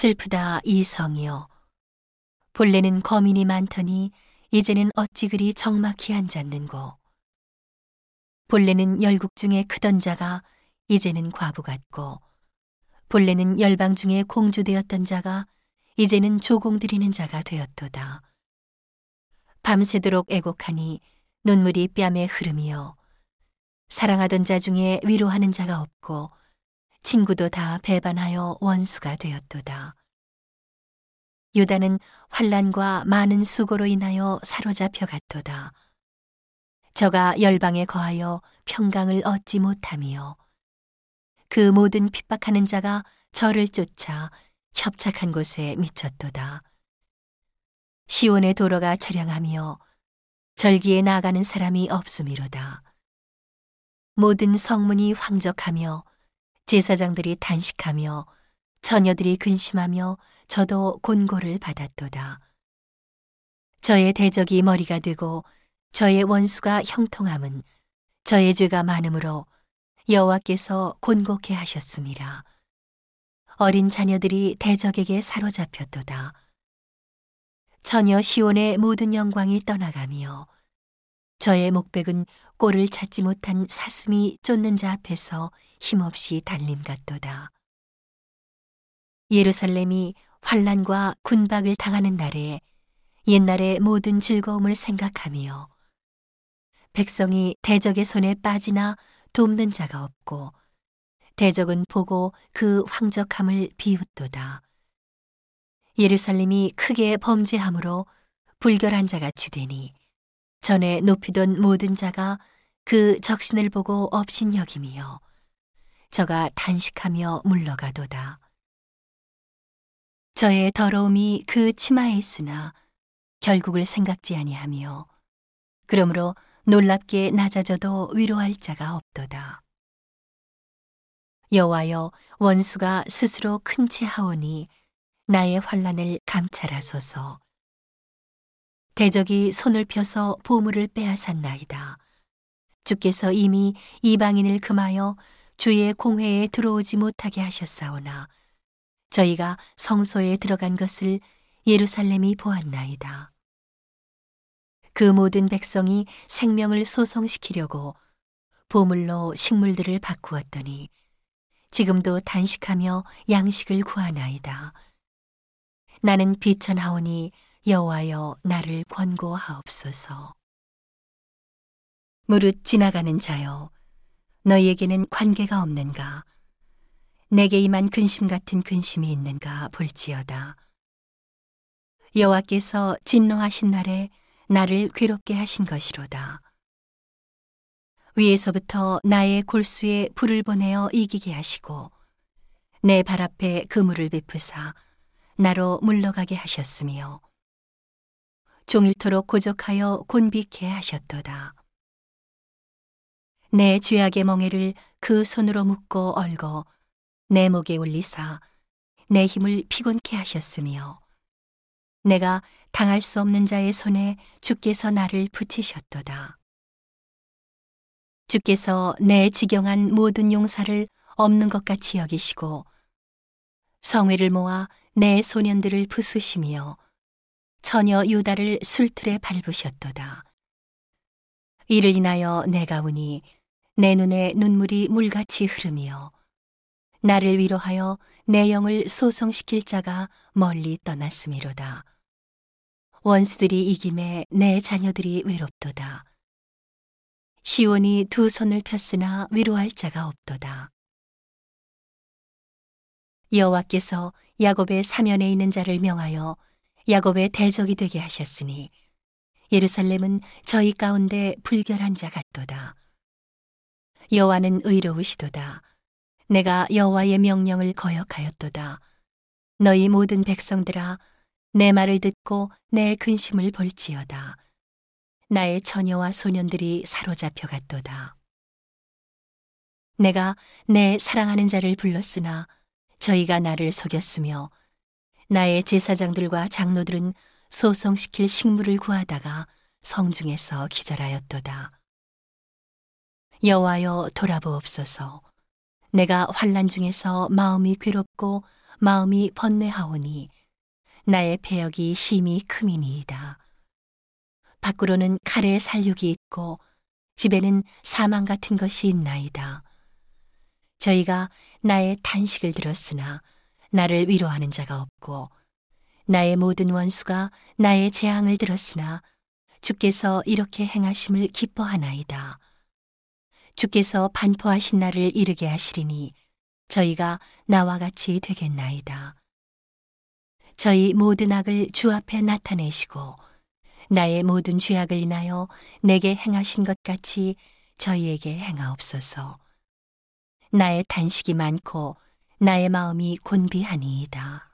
슬프다 이 성이여. 본래는 거민이 많더니 이제는 어찌 그리 적막히 앉았는고. 본래는 열국 중에 크던 자가 이제는 과부 같고 본래는 열방 중에 공주되었던 자가 이제는 조공드리는 자가 되었도다. 밤새도록 애곡하니 눈물이 뺨에 흐름이여. 사랑하던 자 중에 위로하는 자가 없고 친구도 다 배반하여 원수가 되었도다. 유다는 환란과 많은 수고로 인하여 사로잡혀 갔도다. 저가 열방에 거하여 평강을 얻지 못하며 그 모든 핍박하는 자가 저를 쫓아 협착한 곳에 미쳤도다. 시온의 도로가 처량하며 절기에 나가는 사람이 없음이로다. 모든 성문이 황적하며 제사장들이 단식하며 처녀들이 근심하며 저도 곤고를 받았도다. 저의 대적이 머리가 되고 저의 원수가 형통함은 저의 죄가 많으므로 여호와께서 곤곡해 하셨습니다. 어린 자녀들이 대적에게 사로잡혔도다. 처녀 시온의 모든 영광이 떠나가며 저의 목백은 꼴을 찾지 못한 사슴이 쫓는 자 앞에서 힘없이 달림 같도다. 예루살렘이 환란과 군박을 당하는 날에 옛날의 모든 즐거움을 생각하며 백성이 대적의 손에 빠지나 돕는 자가 없고 대적은 보고 그 황적함을 비웃도다. 예루살렘이 크게 범죄함으로 불결한 자가 주되니 전에 높이던 모든 자가 그 적신을 보고 업신 여김이요 저가 단식하며 물러가도다. 저의 더러움이 그 치마에 있으나 결국을 생각지 아니하며 그러므로 놀랍게 낮아져도 위로할 자가 없도다. 여호와여 원수가 스스로 큰 채 하오니 나의 환란을 감찰하소서. 대적이 손을 펴서 보물을 빼앗았나이다. 주께서 이미 이방인을 금하여 주의 공회에 들어오지 못하게 하셨사오나 저희가 성소에 들어간 것을 예루살렘이 보았나이다. 그 모든 백성이 생명을 소성시키려고 보물로 식물들을 바꾸었더니 지금도 단식하며 양식을 구하나이다. 나는 비천하오니 여호와여 나를 권고하옵소서. 무릇 지나가는 자여 너희에게는 관계가 없는가? 내게 임한 근심 같은 근심이 있는가 볼지어다. 여호와께서 진노하신 날에 나를 괴롭게 하신 것이로다. 위에서부터 나의 골수에 불을 보내어 이기게 하시고 내 발 앞에 그물을 베푸사 나로 물러가게 하셨으며 종일토록 고적하여 곤비케 하셨도다. 내 죄악의 멍에를 그 손으로 묶고 얽어 내 목에 올리사 내 힘을 피곤케 하셨으며 내가 당할 수 없는 자의 손에 주께서 나를 붙이셨도다. 주께서 내 지경한 모든 용사를 없는 것 같이 여기시고 성회를 모아 내 소년들을 부수시며 처녀 유다를 술틀에 밟으셨도다. 이를 인하여 내가 우니 내 눈에 눈물이 물같이 흐르며 나를 위로하여 내 영을 소성시킬 자가 멀리 떠났음이로다. 원수들이 이김에 내 자녀들이 외롭도다. 시온이 두 손을 폈으나 위로할 자가 없도다. 여호와께서 야곱의 사면에 있는 자를 명하여 야곱의 대적이 되게 하셨으니 예루살렘은 저희 가운데 불결한 자 같도다. 여호와는 의로우시도다. 내가 여호와의 명령을 거역하였도다. 너희 모든 백성들아 내 말을 듣고 내 근심을 볼지어다. 나의 처녀와 소년들이 사로잡혀 갔도다. 내가 내 사랑하는 자를 불렀으나 저희가 나를 속였으며 나의 제사장들과 장로들은 소송시킬 식물을 구하다가 성중에서 기절하였도다. 여호와여 돌아보옵소서. 내가 환란 중에서 마음이 괴롭고 마음이 번뇌하오니 나의 배역이 심히 크미니이다. 밖으로는 칼의 살육이 있고 집에는 사망 같은 것이 있나이다. 저희가 나의 탄식을 들었으나 나를 위로하는 자가 없고 나의 모든 원수가 나의 재앙을 들었으나 주께서 이렇게 행하심을 기뻐하나이다. 주께서 반포하신 날을 이르게 하시리니 저희가 나와 같이 되겠나이다. 저희 모든 악을 주 앞에 나타내시고 나의 모든 죄악을 인하여 내게 행하신 것 같이 저희에게 행하옵소서. 나의 단식이 많고 나의 마음이 곤비하니이다.